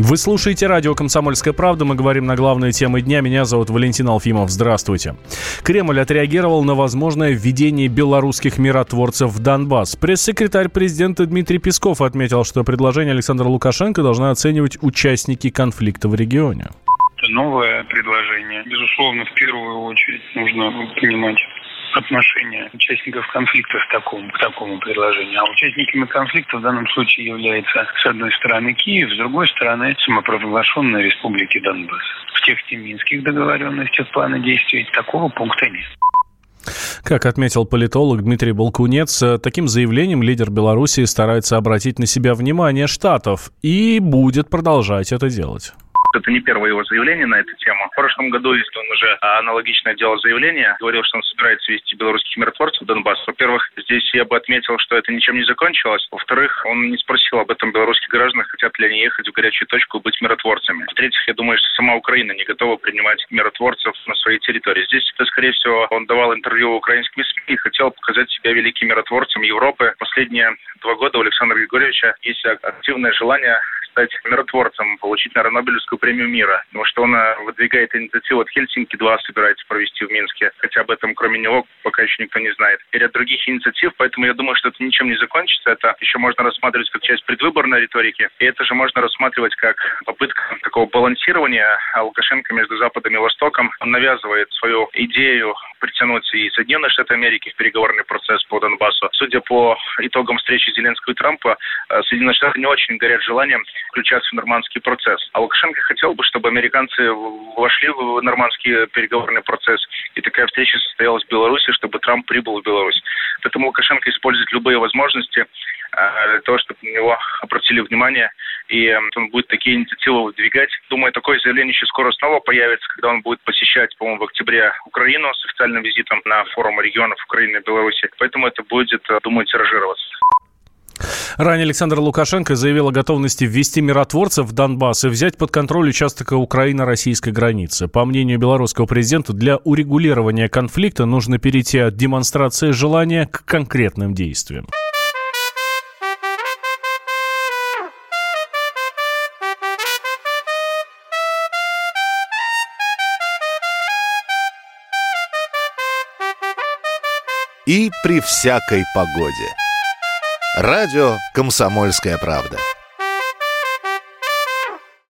Вы слушаете радио «Комсомольская правда». Мы говорим на главные темы дня. Меня зовут Валентин Алфимов. Здравствуйте. Кремль отреагировал на возможное введение белорусских миротворцев в Донбасс. Пресс-секретарь президента Дмитрий Песков отметил, что предложение Александра Лукашенко должны оценивать участники конфликта в регионе. Новое предложение. Безусловно, в первую очередь нужно понимать отношение участников конфликта к такому, к такому предложению. А участниками конфликта в данном случае является, с одной стороны, Киев, с другой стороны, самопровозглашенная республики Донбасс. В тексте минских договоренностей плана действий такого пункта нет. Как отметил политолог Дмитрий Балкунец, таким заявлением лидер Беларуси старается обратить на себя внимание Штатов и будет продолжать это делать. Это не первое его заявление на эту тему. В прошлом году, если он уже аналогично делал заявление, говорил, что он собирается вести белорусских миротворцев в Донбасс. Во-первых, здесь я бы отметил, что это ничем не закончилось. Во-вторых, он не спросил об этом белорусских граждан, хотят ли они ехать в горячую точку и быть миротворцами. В-третьих, я думаю, что сама Украина не готова принимать миротворцев на своей территории. Здесь, это, скорее всего, он давал интервью украинским СМИ и хотел показать себя великим миротворцем Европы. Последние два года у Александра Григорьевича есть активное желание стать миротворцем, получить, наверное, Нобелевскую премию мира. Потому что он выдвигает инициативу от Хельсинки-2 собирается провести в Минске. Хотя об этом, кроме него, пока еще никто не знает. И ряд других инициатив, поэтому я думаю, что это ничем не закончится. Это еще можно рассматривать как часть предвыборной риторики. И это же можно рассматривать как попытка такого балансирования Лукашенко между Западом и Востоком. Он навязывает свою идею притянуть и Соединенные Штаты Америки в переговорный процесс по Донбассу. Судя по итогам встречи Зеленского и Трампа, э, Соединенные Штаты не очень горят желанием включаться в нормандский процесс. А Лукашенко хотел бы, чтобы американцы вошли в нормандский переговорный процесс, и такая встреча состоялась в Беларуси, чтобы Трамп прибыл в Беларусь. Поэтому Лукашенко использует любые возможности э, для того, чтобы на него обратили внимание, и э, он будет такие инициативы выдвигать. Думаю, такое заявление еще скоро снова появится, когда он будет посещать, по-моему, в октябре Украину с официальным визитом на форум регионов Украины и Беларуси. Поэтому это будет, э, думаю, тиражироваться. Ранее Александр Лукашенко заявил о готовности ввести миротворцев в Донбасс и взять под контроль участок Украино-российской границы. По мнению белорусского президента, для урегулирования конфликта нужно перейти от демонстрации желания к конкретным действиям. И при всякой погоде. Радио «Комсомольская правда».